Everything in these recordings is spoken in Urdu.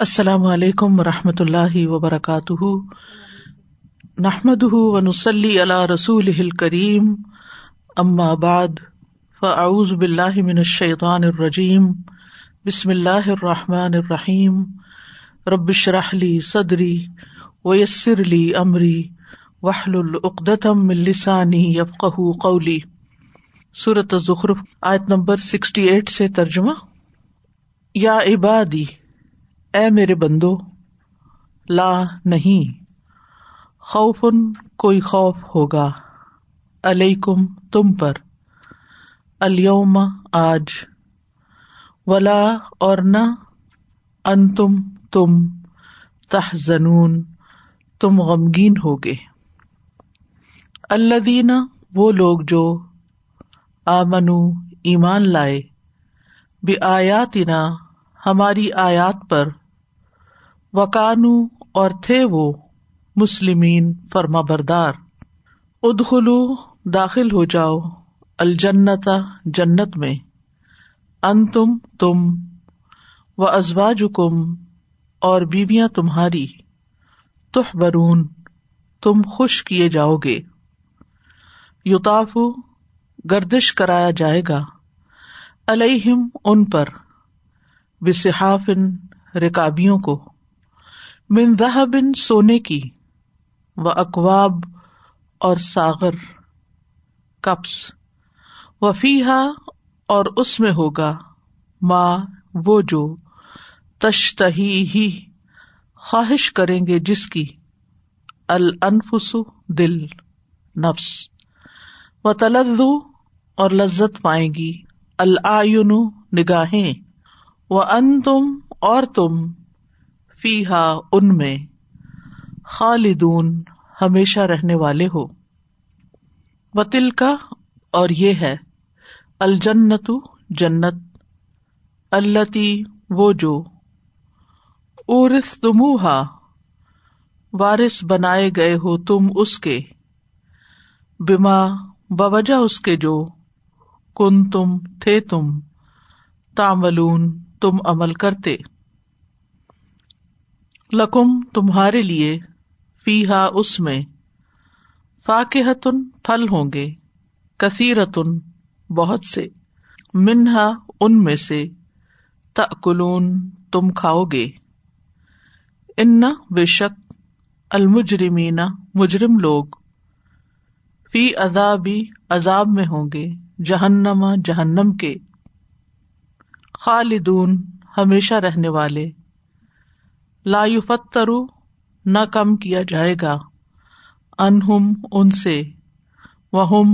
السلام علیکم و رحمۃ اللہ وبرکاتہ۔ نحمد ونسلی علیہ رسول کریم بعد، فاعوذ باللہ من الشیطان الرجیم۔ بسم اللہ الرحمٰن الرحیم۔ ربش رحلی صدری ویسر علی عمری وحل العقدم السانی یفق قولی۔ صورت ظخر آیت نمبر سکسٹی ایٹ سے ترجمہ۔ یا عبادی اے میرے بندو، لا نہیں خوف کوئی خوف ہوگا، علیکم تم پر الوم آج، ولا اور نہ ان تم تم تحزنون، تم غمگین ہوگے۔ اللہ وہ لوگ جو آمنو ایمان لائے بے آیاتنا ہماری آیات پر وکانو اور تھے وہ مسلمین فرما بردار ادخلو، داخل ہو جاؤ الجنتا جنت میں۔ ان تم تم و ازواج کم اور بیویاں تمہاری۔ تح برون تم خوش کیے جاؤ گے۔ یوتاف گردش کرایا جائے گا۔ الہم ان پر۔ بصحافن رکابیوں کو۔ من بن سونے کی، و اقواب اور ساغر، کپس وفیحا اور اس میں ہوگا ماں وہ جو تشتہی ہی خواہش کریں گے جس کی الفس دل، نفس، و تلدو اور لذت پائیں گی العین نگاہیں، و ان تم اور تم فی ہا ان میں خالدون ہمیشہ رہنے والے ہو۔ و تل کا اور یہ ہے الجنت جنت التی وہ جو ارس تمہا وارث بنائے گئے ہو تم اس کے بیما بوجہ اس کے جو کن تم تھے تم تاملون تم عمل کرتے۔ لکم، تمہارے لیے فی ہا اس میں۔ فاقتن پھل ہوں گے۔ کثیرتن، بہت سے۔ منہا ان میں سے۔ تکلون تم کھاؤ گے۔ ان بے شک المجرمین مجرم لوگ فی ازابی عذاب میں ہوں گے، جہنم جہنم کے۔ خالدون، ہمیشہ رہنے والے۔ لا فترو نہ کم کیا جائے گا۔ انہم ان سے وہ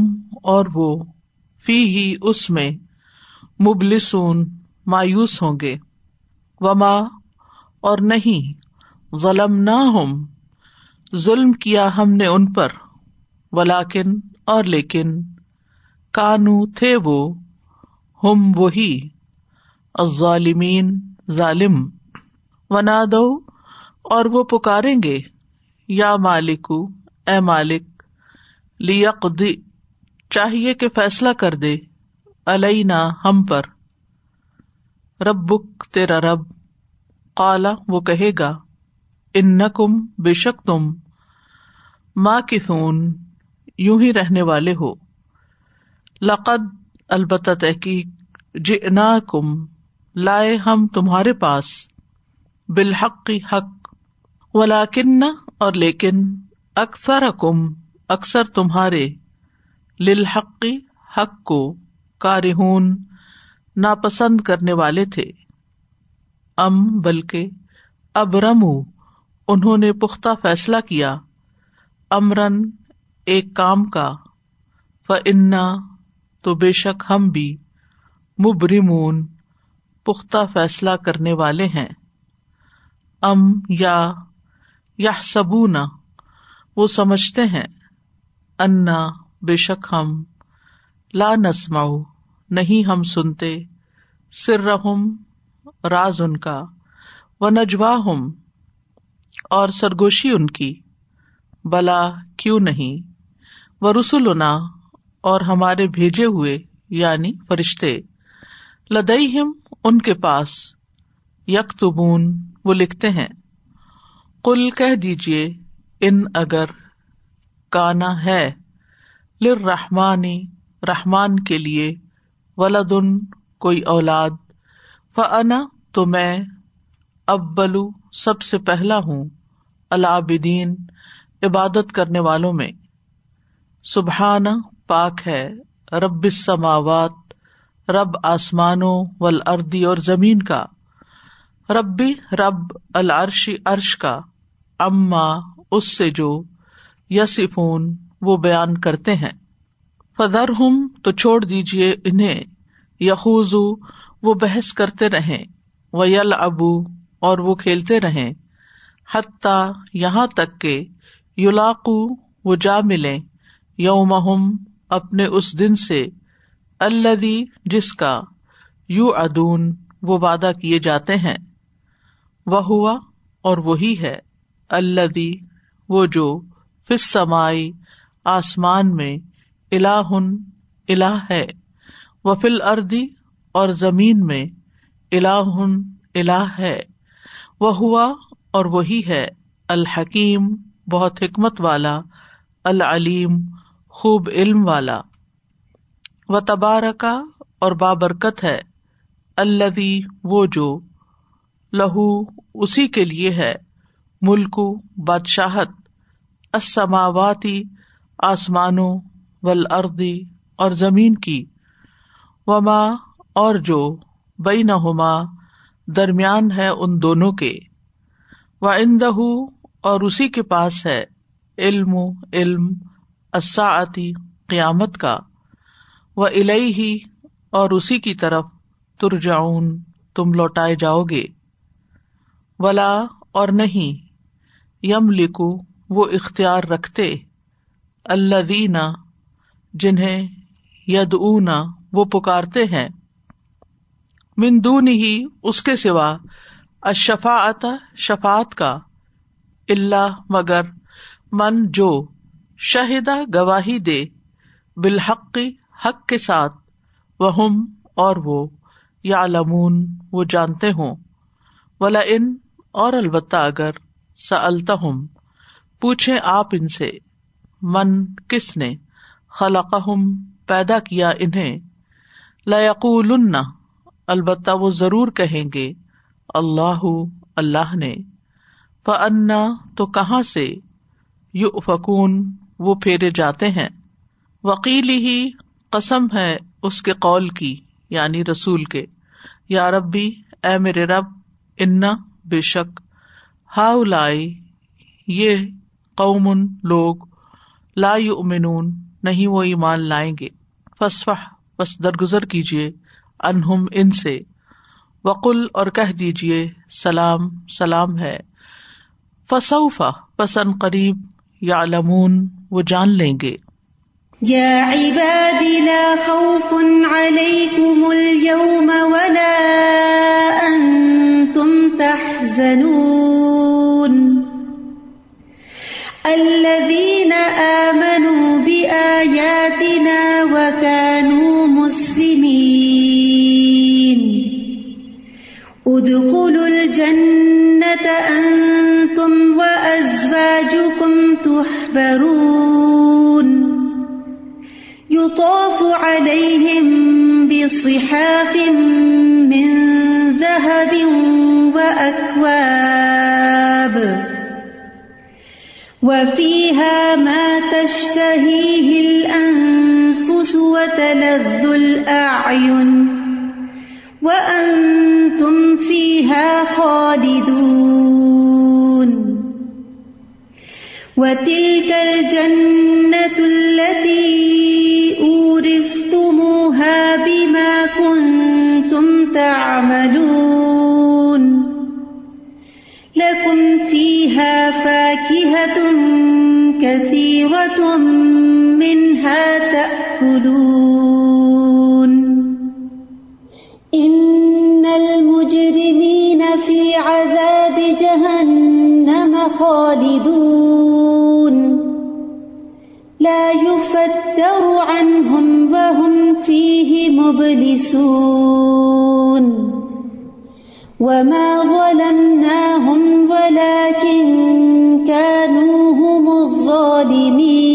اور وہ فی ہی اس میں، مبلسون، مایوس ہوں گے۔ وما، اور نہیں ظلم نہ ہم ظلم کیا ہم نے ان پر۔ ولاکن اور لیکن، کانو تھے وہ، ہم وہی ظالمین ظالم۔ ونا دو اور وہ پکاریں گے، یا مالک اے مالک لیق چاہیے کہ فیصلہ کر دے، علینا ہم پر۔ رب بک تیرا رب کالا وہ کہے گا ان کم بے شک تم ماں کی سون یوں ہی رہنے والے ہو۔ لقد، البتہ تحقیق جنا کم لائے ہم تمہارے پاس۔ بالحق حق ولاکن اور لیکن اکثر کم اکثر تمہارے، للحق حق کو کارہون، ناپسند کرنے والے تھے۔ ام، بلکہ اب رمو انہوں نے پختہ فیصلہ کیا۔ امرن، ایک کام کا۔ ف انا تو بے شک ہم بھی مبرمون، پختہ فیصلہ کرنے والے ہیں۔ ام یا یا سبونا وہ سمجھتے ہیں، انا، بے شک ہم، لا نسماؤ نہیں ہم سنتے سر رحم راز ان کا و نجوا ہم اور سرگوشی ان کی، بلا کیوں نہیں وہ رسولنا اور ہمارے بھیجے ہوئے یعنی فرشتے لدئی ہم ان کے پاس، یکتبون۔ وہ لکھتے ہیں کل کہہ دیجیے ان اگر کانا ہے لر رحمانی رحمان کے لیے ولادن کوئی اولاد فنا تو میں ابلو سب سے پہلا ہوں، العابدین، عبادت کرنے والوں میں۔ سبحان پاک ہے، رب السماوات، رب آسمانوں ولادی اور زمین کا۔ ربی رب العرشی عرش کا، اما اس سے جو یسفون وہ بیان کرتے ہیں۔ فدر ہوں تو چھوڑ دیجیے انہیں یقوز وہ بحث کرتے رہیں و یل ابو اور وہ کھیلتے رہیں۔ حتیٰ یہاں تک کہ یولاقو وہ جا ملے یوم اپنے اس دن سے الدی جس کا یو ادون وہ وعدہ کیے جاتے ہیں۔ وہ ہوا اور وہی ہے الدی وہ جو فس سمائی آسمان میں الہن الہ ہے وہ فل اردی اور زمین میں الہن الہ ہے وہ ہوا اور وہی ہے، الحکیم، بہت حکمت والا، العلیم، خوب علم والا۔ و تبارکا اور بابرکت ہے الدی وہ جو، لہو اسی کے لیے ہے۔ ملکو بادشاہت اسماواتی آسمانوں ولادی اور زمین کی۔ وما اور جو بئی نہ درمیان ہے ان دونوں کے۔ و اندہ اور اسی کے پاس ہے۔ علم علم اساعتی قیامت کا۔ وہ الہی ہی اور اسی کی طرف ترجاؤن تم لوٹائے جاؤ گے۔ ولا اور نہیں۔ یم لکھو وہ اختیار رکھتے۔ اللہ دینا جنہیں ید اونا وہ پکارتے ہیں۔ مندون ہی اس کے سوا اشفاعت شفات کا۔ اللہ مگر من جو شاہدہ گواہی دے۔ بالحق، حق کے ساتھ۔ وہ اور وہ۔ یا لمون وہ جانتے ہوں۔ ولا ان اور البتہ اگر سلتا ہوں پوچھے آپ ان سے، من کس نے خلق پیدا کیا انہیں؟ لقول البتہ وہ ضرور کہیں گے، اللہ اللہ نے۔ فنا تو کہاں سے؟ یو فکون وہ پھیرے جاتے ہیں۔ وکیل ہی قسم ہے اس کے قول کی یعنی رسول کے۔ یا ربی، اے میرے رب انا بے شک ہاؤ لائی یہ قومن لوگ لا یؤمنون، نہیں وہ ایمان لائیں گے۔ فسفہ بس درگزر کیجیے انہم ان سے۔ وقل اور کہہ دیجیے سلام سلام ہے۔ فصوفا پسند قریب یا لمون وہ جان لیں گے۔ یا عبادی، لا خوف علیکم اليوم ولا تحزنون الذين آمنوا بآياتنا وكانوا مسلمين. ادخلوا الجنة أنتم وأزواجكم تحبرون. يطاف عليهم بصحاف من ذهب وأكواب وفيها ما تشتهيه الأنفس وتلذ الأعين وأنتم فيها خالدون وتلك الجنة التي تعملون. لكم فيها فاكهة كثيرة منها تأكلون. إن المجرمين في عذاب جهنم خالدون. لا يفتر عنهم وهم فيه مبلسون. وما ظلمناهم ولكن كانوا هم الظالمين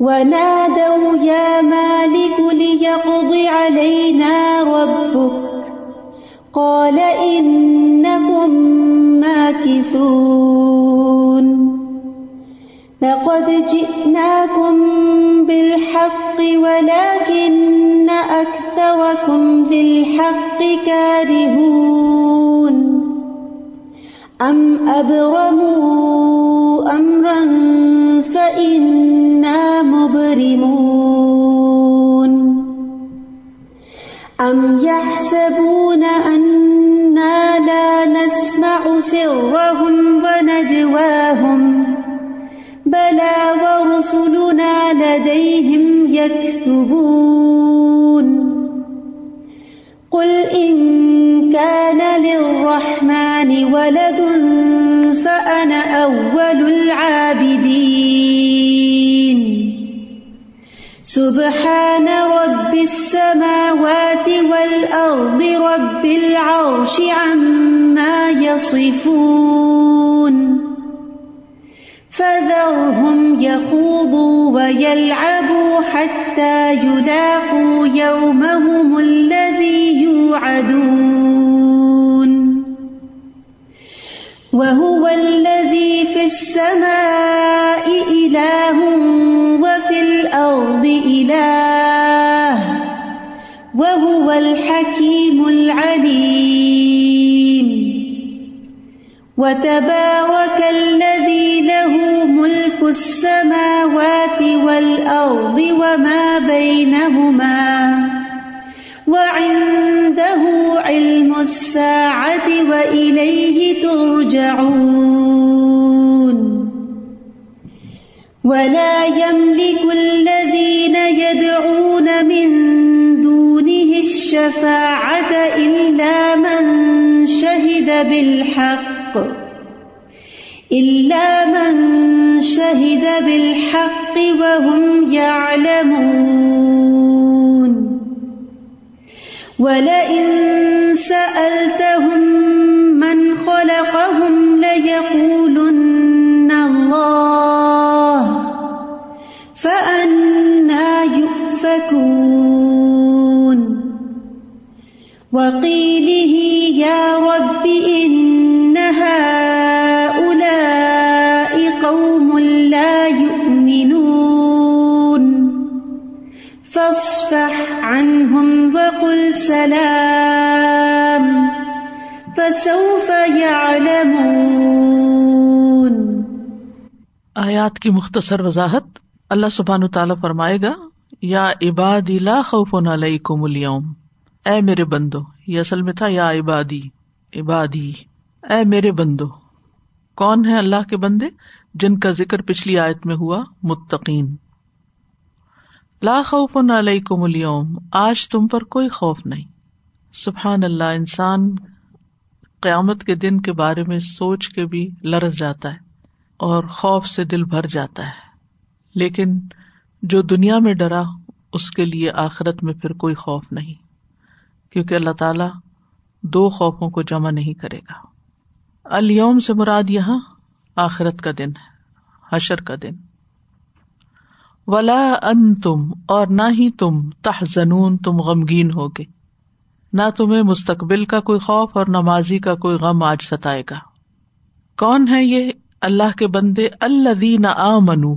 ونادوا يا مالك ليقض علينا ربك قال إنكم ماكثون لقد جئناكم بالحق ولكن أكثر أكثركم للحق كارهون أم أبرموا أمرا فإنا مبرمون أم يحسبون أنا لا نسمع سرهم ونجواهم بلى ورسلنا لديهم يكتبون سبحان رب السماوات والأرض رب العرش عما يصفون فذرهم يخوضوا ويلعبوا حتى يلاقوا يومهم الذي يوعدون وهو الذي في السماء إله وفي الأرض إله، وهو الحكيم العليم. وتبارك الذي له ملك السماوات والأرض وما بينهما، وعنده علم الساعة وإليه ترجعون. ولا يملك الذين يدعون من دونه الشفاعة إلا من شهد بالحق، إلا من شهد بالحق وهم يعلمون. ولئن سألتهم کی مختصر وضاحت اللہ سبحان تعالیٰ فرمائے گا، یا عباد لا خوف علیکم اليوم اے میرے بندو، یہ اصل میں تھا یا عبادی؟ عبادی۔ اے میرے بندو، کون ہے اللہ کے بندے جن کا ذکر پچھلی آیت میں ہوا؟ متقین۔ لا خوف علیکم اليوم آج تم پر کوئی خوف نہیں۔ سبحان اللہ، انسان قیامت کے دن کے بارے میں سوچ کے بھی لرز جاتا ہے۔ اور خوف سے دل بھر جاتا ہے۔ لیکن جو دنیا میں ڈرا، اس کے لیے آخرت میں پھر کوئی خوف نہیں، کیونکہ اللہ تعالی دو خوفوں کو جمع نہیں کرے گا۔ الوم سے مراد یہاں آخرت کا دن ہے، حشر کا دن۔ ولا ان تم اور نہ ہی تم تہزنون تم غمگین ہوگے۔ نہ تمہیں مستقبل کا کوئی خوف اور نمازی کا کوئی غم آج ستائے گا۔ کون ہے یہ اللہ کے بندے اللہ آ منو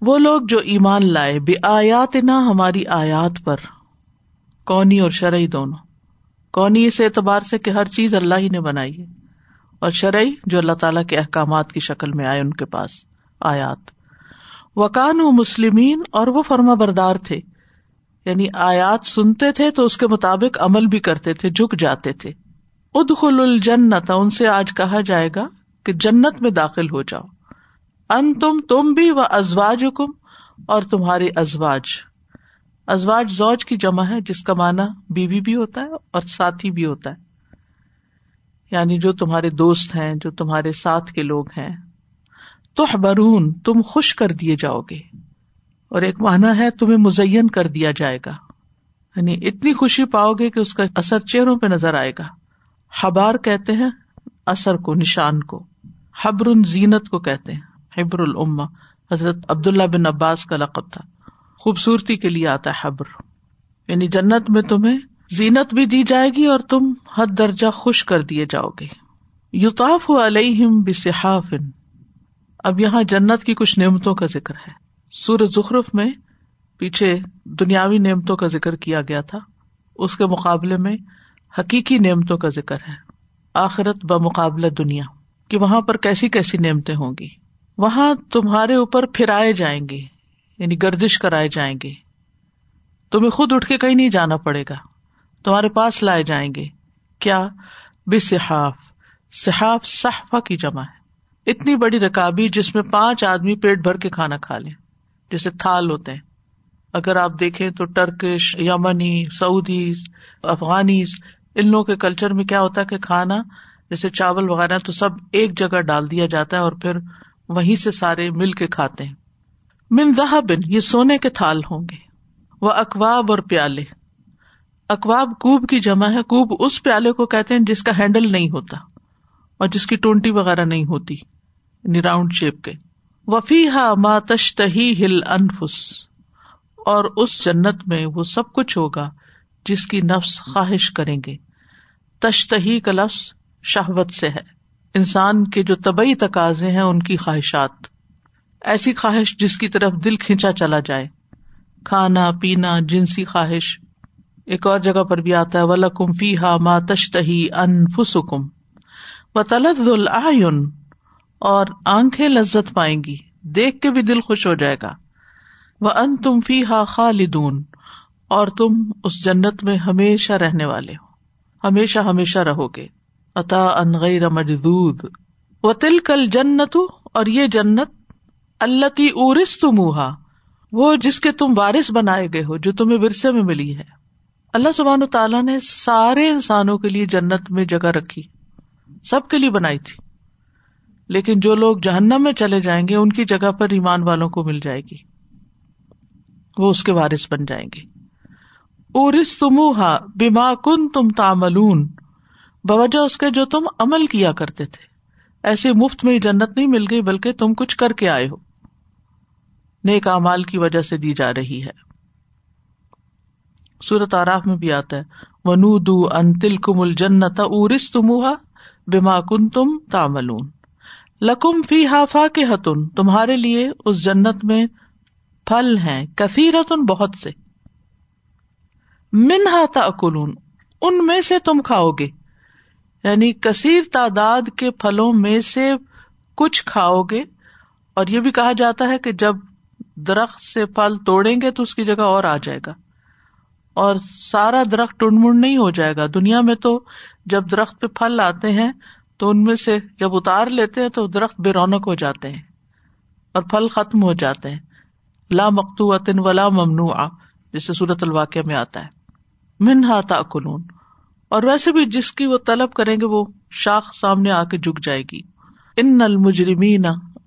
وہ لوگ جو ایمان لائے بے آیات نہ ہماری آیات پر۔ کونی اور شرعی دونوں۔ کونی اس اعتبار سے کہ ہر چیز اللہ ہی نے بنائی ہے۔ اور شرعی جو اللہ تعالیٰ کے احکامات کی شکل میں آئے ان کے پاس۔ آیات۔ وکان و مسلمین اور وہ فرما بردار تھے۔ یعنی آیات سنتے تھے تو اس کے مطابق عمل بھی کرتے تھے، جھک جاتے تھے۔ ادخل الجنت ان سے آج کہا جائے گا کہ جنت میں داخل ہو جاؤ۔ ان تم تم بھی و ازواج حکم اور تمہارے ازواج۔ ازواج زوج کی جمع ہے، جس کا مانا بیوی بھی ہوتا ہے اور ساتھی بھی ہوتا ہے۔ یعنی جو تمہارے دوست ہیں، جو تمہارے ساتھ کے لوگ ہیں۔ تو برون تم خوش کر دیے جاؤ گے۔ اور ایک مانا ہے، تمہیں مزین کر دیا جائے گا۔ یعنی اتنی خوشی پاؤ گے کہ اس کا اثر چہروں پہ نظر آئے گا۔ حبار کہتے ہیں، اثر کو، نشان کو۔ حبر زینت کو کہتے ہیں، حبر العما حضرت عبد اللہ بن عباس کا لقب تھا۔ خوبصورتی کے لیے آتا ہے حبر۔ یعنی جنت میں تمہیں زینت بھی دی جائے گی اور تم حد درجہ خوش کر دیے جاؤ گے۔ یوتاف علیہم بصحاف اب یہاں جنت کی کچھ نعمتوں کا ذکر ہے۔ سورج زخرف میں پیچھے دنیاوی نعمتوں کا ذکر کیا گیا تھا۔ اس کے مقابلے میں حقیقی نعمتوں کا ذکر ہے۔ آخرت بمقابلہ دنیا۔ کہ وہاں پر کیسی کیسی نعمتیں ہوں گی۔ وہاں تمہارے اوپر پھرائے جائیں گے یعنی گردش کرائے جائیں گے۔ تمہیں خود اٹھ کے کہیں نہیں جانا پڑے گا، تمہارے پاس لائے جائیں گے۔ کیا؟ بے صحاف صحاف صحفہ کی جمع ہے۔ اتنی بڑی رکابی جس میں پانچ آدمی پیٹ بھر کے کھانا کھا لیں، جیسے تھال ہوتے ہیں۔ اگر آپ دیکھیں تو ٹرکش، یمنی، سعودیز، افغانیز، ان لوگوں کے کلچر میں کیا ہوتا ہے کہ کھانا جیسے چاول وغیرہ تو سب ایک جگہ ڈال دیا جاتا ہے اور پھر وہیں سے سارے مل کے کھاتے ہیں۔ من بن یہ سونے کے تھال ہوں گے۔ وہ اکواب اور پیالے۔ اکواب کوب کی جمع ہے۔ کوب اس پیالے کو کہتے ہیں جس کا ہینڈل نہیں ہوتا اور جس کی ٹونٹی وغیرہ نہیں ہوتی یعنی راؤنڈ شیپ کے۔ وفی ہا ماتشتہی ہل انفس۔ اور اس جنت میں وہ سب کچھ ہوگا جس کی نفس خواہش کریں گے۔ تشتہی کا لفظ شہوت سے ہے۔ انسان کے جو طبی تقاضے ہیں، ان کی خواہشات۔ ایسی خواہش جس کی طرف دل کھینچا چلا جائے۔ کھانا، پینا، جنسی خواہش۔ ایک اور جگہ پر بھی آتا ہے ولکم فی ہا ما تشتہی انفسکم و تلد العین اور آنکھیں لذت پائیں گی۔ دیکھ کے بھی دل خوش ہو جائے گا۔ وہ ان تم فی ہا خالدون۔ اور تم اس جنت میں ہمیشہ رہنے والے ہو۔ ہمیشہ ہمیشہ رہو گے۔ عطا ان غیر مجدود و تل کل جنت اور یہ جنت اللہ تی ارس تم وہ جس کے تم وارث بنائے گئے ہو، جو تمہیں ورثے میں ملی ہے۔ اللہ سبحان تعالیٰ نے سارے انسانوں کے لیے جنت میں جگہ رکھی، سب کے لیے بنائی تھی۔ لیکن جو لوگ جہنم میں چلے جائیں گے، ان کی جگہ پر ایمان والوں کو مل جائے گی۔ وہ اس کے وارث بن جائیں گے۔ ارس تمہا بیما کن تم تاملون بوجہ اس کے جو تم عمل کیا کرتے تھے۔ ایسے مفت میں جنت نہیں مل گئی، بلکہ تم کچھ کر کے آئے ہو۔ نیک امال کی وجہ سے دی جا رہی ہے۔ سورت آراف میں بھی آتا ہے ونو دو ان تل کم الجنت ارس تمہا بیما کن تم تاملون لکم فی ہافا کے حتن تمہارے لیے اس جنت میں پھل ہیں، کثیرتن بہت سے۔ منہا تاکلون، ان میں سے تم کھاؤ گے۔ یعنی کثیر تعداد کے پھلوں میں سے کچھ کھاؤ گے اور یہ بھی کہا جاتا ہے کہ جب درخت سے پھل توڑیں گے تو اس کی جگہ اور آ جائے گا اور سارا درخت ٹنڈ منڈ نہیں ہو جائے گا۔ دنیا میں تو جب درخت پہ پھل آتے ہیں تو ان میں سے جب اتار لیتے ہیں تو درخت بے رونق ہو جاتے ہیں اور پھل ختم ہو جاتے ہیں۔ لا مکتو ولا ممنوع جسے صورت الواقع میں آتا ہے۔ منہا تاکلون اور ویسے بھی جس کی وہ طلب کریں گے وہ شاخ سامنے آ کے جھک جائے گی۔ ان نل مجرمین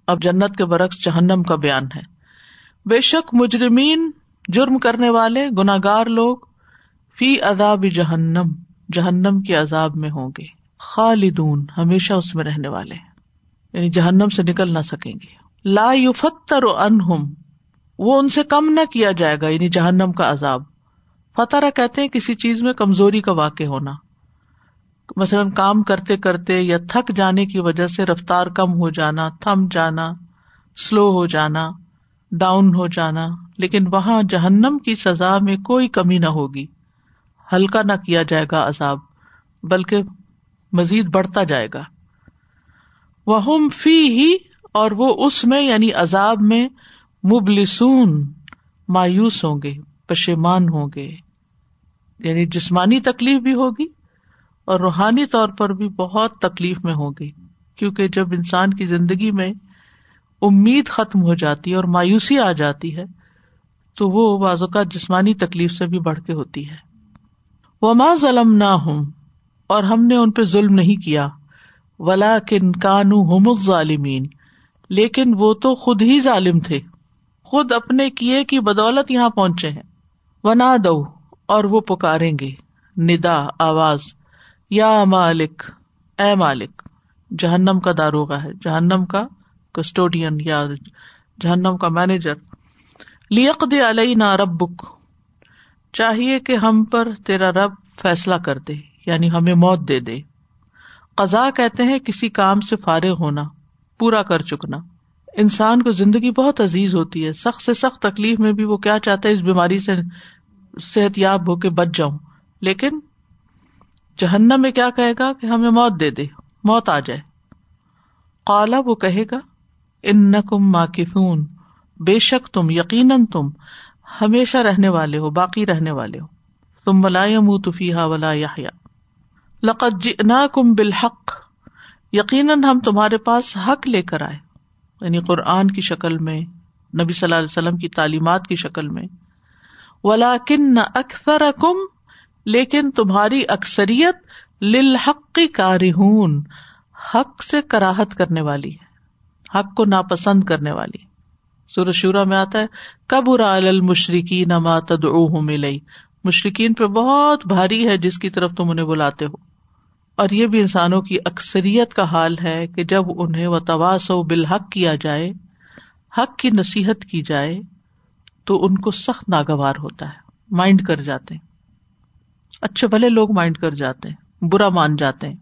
اب جنت کے برعکس جہنم کا بیان ہے۔ بے شک مجرمین جرم کرنے والے گناگار لوگ فی اداب جہنم جہنم کے عذاب میں ہوں گے۔ خالدون ہمیشہ اس میں رہنے والے یعنی جہنم سے نکل نہ سکیں گے۔ لا فتر انہم وہ ان سے کم نہ کیا جائے گا یعنی جہنم کا عذاب۔ فتح کہتے ہیں کسی چیز میں کمزوری کا واقع ہونا۔ مثلاً کام کرتے کرتے یا تھک جانے کی وجہ سے رفتار کم ہو جانا، تھم جانا سلو ہو جانا ڈاؤن ہو جانا، لیکن وہاں جہنم کی سزا میں کوئی کمی نہ ہوگی۔ ہلکا نہ کیا جائے گا عذاب، بلکہ مزید بڑھتا جائے گا۔ وہ فی ہی اور وہ اس میں یعنی عذاب میں مبلسون، مایوس ہوں گے، پشیمان ہوں گے۔ یعنی جسمانی تکلیف بھی ہوگی اور روحانی طور پر بھی بہت تکلیف میں ہوگی، کیونکہ جب انسان کی زندگی میں امید ختم ہو جاتی ہے اور مایوسی آ جاتی ہے، تو وہ بازوقہ جسمانی تکلیف سے بھی بڑھ کے ہوتی ہے۔ وہ ماں ظلم نہ ہوں اور ہم نے ان پہ ظلم نہیں کیا۔ ولا کن کانو ہم ظالمین لیکن وہ تو خود ہی ظالم تھے۔ خود اپنے کیے کی بدولت یہاں پہنچے ہیں۔ ونا دو اور وہ پکاریں گے۔ ندا، آواز۔ یا مالک، اے مالک، جہنم کا داروغ ہے۔ جہنم کا کسٹوڈین یا جہنم کا مینیجر۔ لیق علیہ نہ رب بک چاہیے کہ ہم پر تیرا رب فیصلہ کر دے یعنی ہمیں موت دے دے۔ قزا کہتے ہیں کسی کام سے فارغ ہونا، پورا کر چکنا۔ انسان کو زندگی بہت عزیز ہوتی ہے۔ سخت سے سخت تکلیف میں بھی وہ کیا چاہتا ہے؟ اس بیماری سے صحت یاب ہو کے بچ جاؤں۔ لیکن جہنم میں کیا کہے گا کہ ہمیں موت دے دے، موت آ جائے۔ کالا وہ کہے گا ان کم ماں کفون بے شک تم، یقیناً تم ہمیشہ رہنے والے ہو، باقی رہنے والے ہو۔ تم ملائم منہ ولا یا لقت نہ کم بالحق، یقیناً ہم تمہارے پاس حق لے کر آئے۔ یعنی قرآن کی شکل میں، نبی صلی اللہ علیہ وسلم کی تعلیمات کی شکل میں۔ ولا کن اکثر کم لیکن تمہاری اکثریت للحق کارہون حق سے کراہت کرنے والی ہے، حق کو ناپسند کرنے والی سور شورا میں آتا ہے کب المشرقی نما تدعوہم ملئی مشرقین پہ بہت بھاری ہے جس کی طرف تم انہیں بلاتے ہو۔ اور یہ بھی انسانوں کی اکثریت کا حال ہے کہ جب انہیں وہ تواس و بالحق کیا جائے، حق کی نصیحت کی جائے تو ان کو سخت ناگوار ہوتا ہے، مائنڈ کر جاتے ہیں۔ اچھے بھلے لوگ مائنڈ کر جاتے ہیں، برا مان جاتے ہیں۔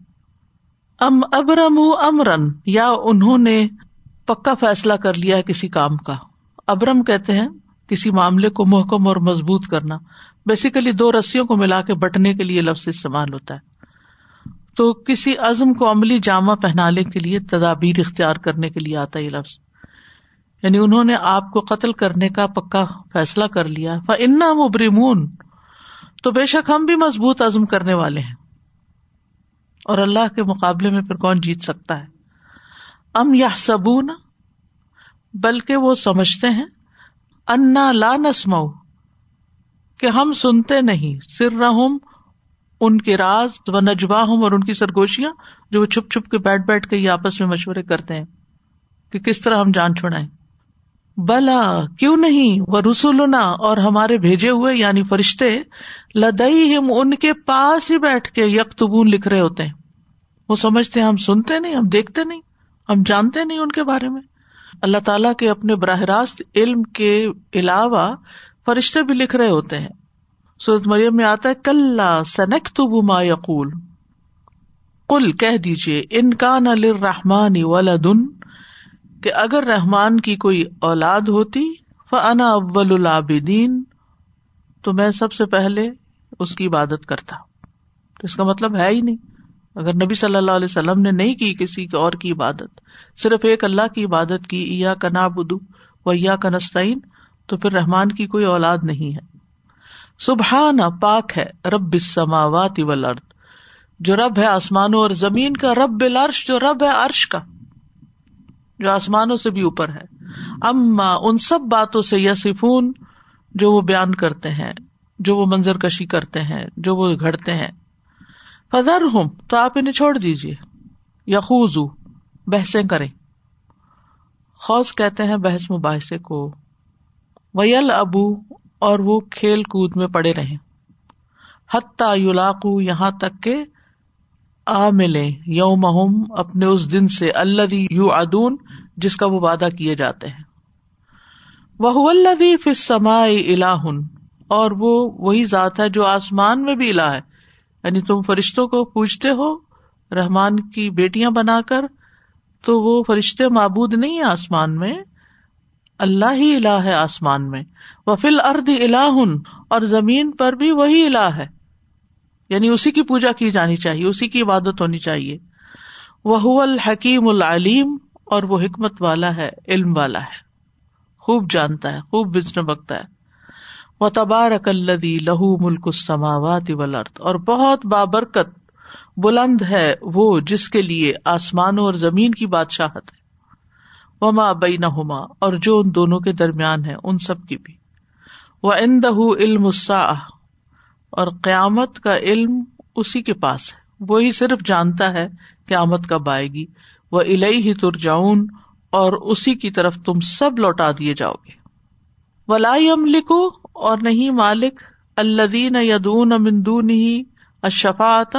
ام ابرم امرن، یا انہوں نے پکا فیصلہ کر لیا ہے کسی کام کا۔ ابرم کہتے ہیں، کسی معاملے کو محکم اور مضبوط کرنا۔ بیسیکلی دو رسیوں کو ملا کے بٹنے کے لیے لفظ استعمال ہوتا ہے۔ تو کسی عزم کو عملی جامع پہنانے کے لیے تدابیر اختیار کرنے کے لیے آتا یہ لفظ۔ یعنی انہوں نے آپ کو قتل کرنے کا پکا فیصلہ کر لیا۔ انا مبرمون۔ تو بے شک ہم بھی مضبوط عزم کرنے والے ہیں۔ اور اللہ کے مقابلے میں پھر کون جیت سکتا ہے؟ ام یا سبون بلکہ وہ سمجھتے ہیں۔ انا لا نسمو کہ ہم سنتے نہیں۔ سر رحم ان کے راز، و نجوا ہوں اور ان کی سرگوشیاں جو وہ چھپ چھپ کے بیٹھ بیٹھ کے آپس میں مشورے کرتے ہیں کہ کس طرح ہم جان چھڑائیں۔ بلا، کیوں نہیں؟ وہ رسولنا اور ہمارے بھیجے ہوئے یعنی فرشتے لدئی ہم ان کے پاس ہی بیٹھ کے یکتبون لکھ رہے ہوتے ہیں۔ وہ سمجھتے ہیں، ہم سنتے نہیں، ہم دیکھتے نہیں، ہم جانتے نہیں ان کے بارے میں۔ اللہ تعالیٰ کے اپنے براہ راست علم کے علاوہ فرشتے بھی لکھ رہے ہوتے ہیں۔ سورت مریم میں آتا ہے کل سنک تو ما یقول۔ کل کہہ دیجیے ان کا نل رحمان ولادن کہ اگر رحمان کی کوئی اولاد ہوتی فنا اول العابدین، تو میں سب سے پہلے اس کی عبادت کرتا۔ تو اس کا مطلب ہے ہی نہیں۔ اگر نبی صلی اللہ علیہ وسلم نے نہیں کی کسی اور کی عبادت، صرف ایک اللہ کی عبادت کی یا کنا بدو و یا کنستین تو پھر رحمان کی کوئی اولاد نہیں ہے۔ سبحان پاک ہے رب سماوات والارض۔ جو رب ہے آسمانوں اور زمین کا، رب العرش، جو رب ہے عرش کا۔ جو آسمانوں سے بھی اوپر ہے۔ اما ان سب باتوں سے یا سفون جو وہ بیان کرتے ہیں، جو وہ منظر کشی کرتے ہیں، جو وہ گھڑتے ہیں۔ فضر ہوں تو آپ انہیں چھوڑ دیجیے یا بحثیں کریں۔ خوص کہتے ہیں بحث مباحثے کو۔ ویل ابو اور وہ کھیل کود میں پڑے رہے حتیٰ یولاقو یہاں تک کہ آ ملے یوم اپنے اس دن سے۔ اللہ یو ادون جس کا وہ وعدہ کیے جاتے ہیں۔ وہ اللہ فما الہن اور وہ وہی ذات ہے جو آسمان میں بھی الہ ہے۔ یعنی تم فرشتوں کو پوچھتے ہو، رحمان کی بیٹیاں بنا کر، تو وہ فرشتے معبود نہیں ہے آسمان میں۔ اللہ ہی الہ ہے آسمان میں۔ وہ فل ارد اللہ اور زمین پر بھی وہی الہ ہے۔ یعنی اسی کی پوجا کی جانی چاہیے، اسی کی عبادت ہونی چاہیے۔ وہ الحکیم العلیم اور وہ حکمت والا ہے، علم والا ہے۔ خوب جانتا ہے، خوب بزن بکتا ہے۔ وہ تبارک الدی لہو ملک السماوات ولرد اور بہت بابرکت بلند ہے وہ جس کے لیے آسمانوں اور زمین کی بادشاہت ہے۔ وما بین ہوما اور جو ان دونوں کے درمیان ہے، ان سب کی بھی۔ وہ اندہ علم اور قیامت کا علم اسی کے پاس ہے۔ وہی صرف جانتا ہے، قیامت کب آئے گی۔ وہ الہی ہی اور اسی کی طرف تم سب لوٹا دیے جاؤ گے۔ ولائی ام لکھو اور نہیں مالک الدین یدون امندون ہی اشفات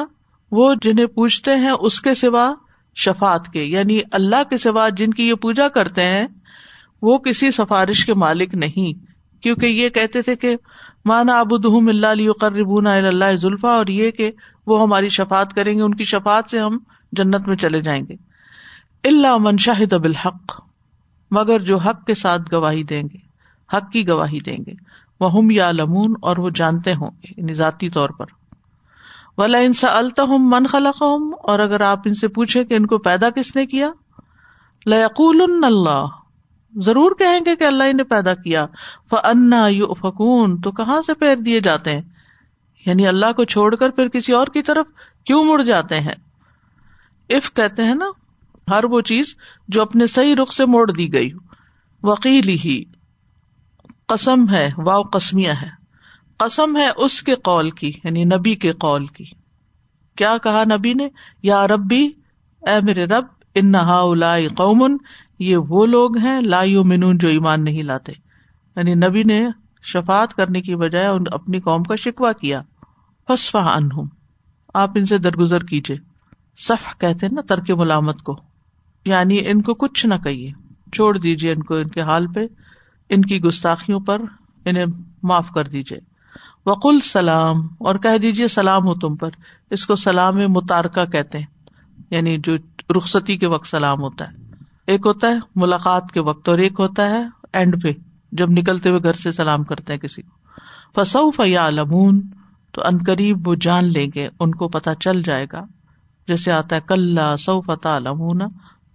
وہ جنہیں پوچھتے ہیں اس کے سوا شفات کے یعنی اللہ کے سوا جن کی یہ پوجا کرتے ہیں، وہ کسی سفارش کے مالک نہیں۔ کیونکہ یہ کہتے تھے کہ مانا ابود اللہ علی قربون اللہ ذلفا اور یہ کہ وہ ہماری شفات کریں گے، ان کی شفات سے ہم جنت میں چلے جائیں گے۔ اللہ من شاہد بالحق، مگر جو حق کے ساتھ گواہی دیں گے، حق کی گواہی دیں گے۔ وہ ہم یا لمون اور وہ جانتے ہوں گے یعنی ذاتی طور پر۔ ولا ان سے التہم من خلق ہوں اور اگر آپ ان سے پوچھے کہ ان کو پیدا کس نے کیا لقول اللہ۔ ضرور کہیں گے کہ اللہ نے پیدا کیا۔ فنا یو فکون تو کہاں سے پیر دیے جاتے ہیں؟ یعنی اللہ کو چھوڑ کر پھر کسی اور کی طرف کیوں مڑ جاتے ہیں؟ اف کہتے ہیں نا ہر وہ چیز جو اپنے صحیح رخ سے موڑ دی گئی وکیل ہی، قسم ہے واؤ قسمیا ہے۔ قسم ہے اس کے قول کی یعنی نبی کے قول کی۔ کیا کہا نبی نے؟ یا ربی، اے میرے رب، ان نہا قومن، یہ وہ لوگ ہیں، لا منون جو ایمان نہیں لاتے۔ یعنی نبی نے شفات کرنے کی بجائے اپنی قوم کا شکوا کیا۔ فسفا ان آپ ان سے درگزر کیجیے صف کہتے نا، ترک ملامت کو۔ یعنی ان کو کچھ نہ کہیے۔ چھوڑ دیجیے ان کو ان کے حال پہ، ان کی گستاخیوں پر انہیں معاف کر دیجیے وقل سلام، اور کہہ دیجیے سلام ہو تم پر۔ اس کو سلام متارکہ کہتے ہیں یعنی جو رخصتی کے وقت سلام ہوتا ہے۔ ایک ہوتا ہے ملاقات کے وقت، اور ایک ہوتا ہے اینڈ پہ، جب نکلتے ہوئے گھر سے سلام کرتے ہیں کسی کو۔ فسو فیا لمون تو ان قریب وہ جان لیں گے، ان کو پتا چل جائے گا۔ جیسے آتا ہے کل سو فتح لمون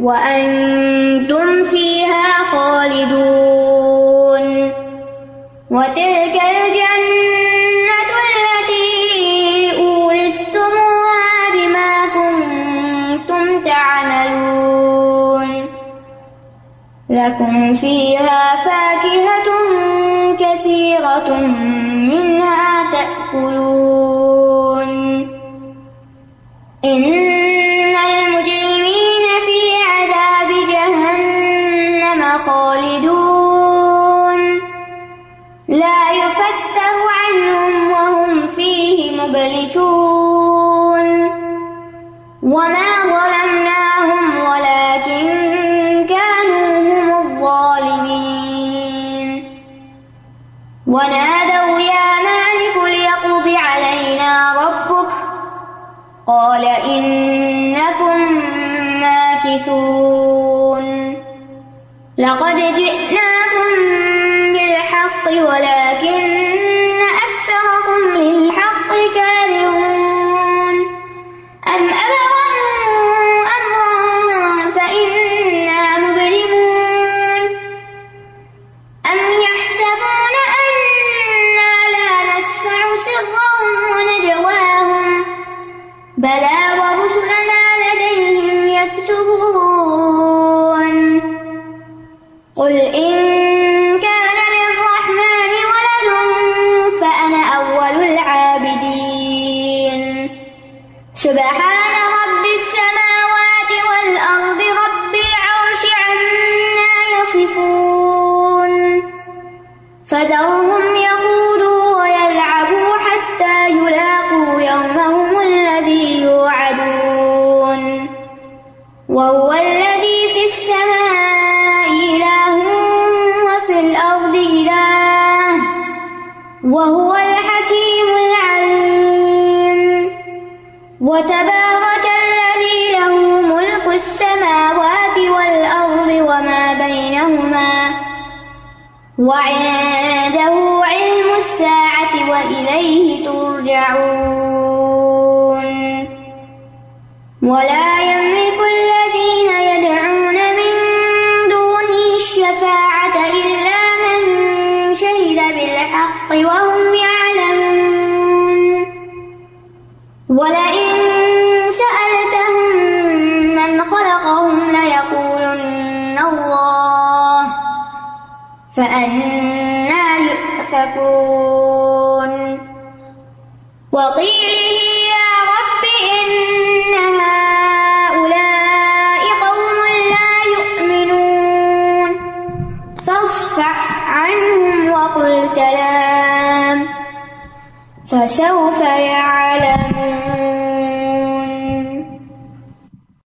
وأنتم فيها خالدون وتلك الجنة التي أورثتموها بما كنتم تعملون لكم فيها فاكهة كثيرة منها تأكلون ماكثون لقد جئناكم بالحق ولكن أكثركم للحق كارهون. أم أبرموا أمرا فإنا مبرمون. أم يحسبون أنا لا نسمع سرهم ونجواهم. بلى وتبارك الذي له ملك السماوات والأرض وما بينهما وعنده علم الساعة وإليه ترجعون. ولا فأنا يؤفكون. وقيله يا رب إن هؤلاء قوم لا يؤمنون. فاصفح عنهم وقل سلام. فسوف يعلمون